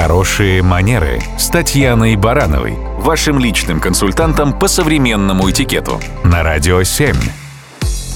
Хорошие манеры с Татьяной Барановой, вашим личным консультантом по современному этикету на Радио 7.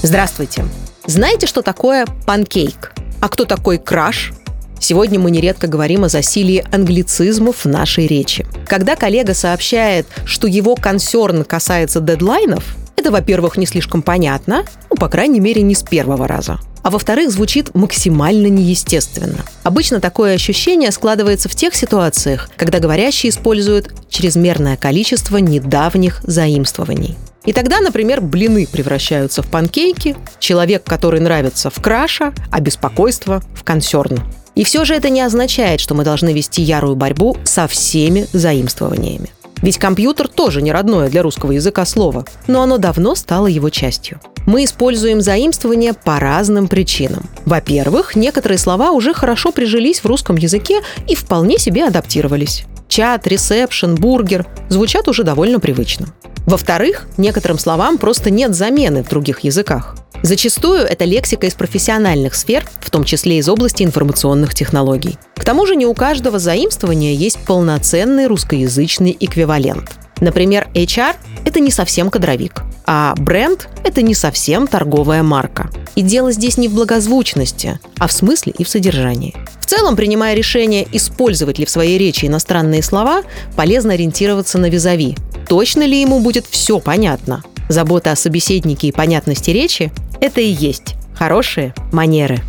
Здравствуйте. Знаете, что такое панкейк? А кто такой краш? Сегодня мы нередко говорим о засилии англицизмов в нашей речи. Когда коллега сообщает, что его консерн касается дедлайнов, это, во-первых, не слишком понятно, ну, по крайней мере, не с первого раза а во-вторых, звучит максимально неестественно. Обычно такое ощущение складывается в тех ситуациях, когда говорящий использует чрезмерное количество недавних заимствований. И тогда, например, блины превращаются в панкейки, человек, который нравится в краша, а беспокойство в консерн. И все же это не означает, что мы должны вести ярую борьбу со всеми заимствованиями. Ведь компьютер тоже не родное для русского языка слово, но оно давно стало его частью. Мы используем заимствование по разным причинам. Во-первых, некоторые слова уже хорошо прижились в русском языке и вполне себе адаптировались. Чат, ресепшн, бургер звучат уже довольно привычно. Во-вторых, некоторым словам просто нет замены в других языках. Зачастую это лексика из профессиональных сфер, в том числе из области информационных технологий. К тому же не у каждого заимствования есть полноценный русскоязычный эквивалент. Например, HR – это не совсем кадровик, а бренд – это не совсем торговая марка. И дело здесь не в благозвучности, а в смысле и в содержании. В целом, принимая решение, использовать ли в своей речи иностранные слова, полезно ориентироваться на визави. Точно ли ему будет все понятно? Забота о собеседнике и понятности речи – это и есть хорошие манеры.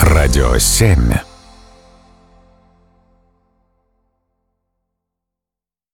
Радио 7.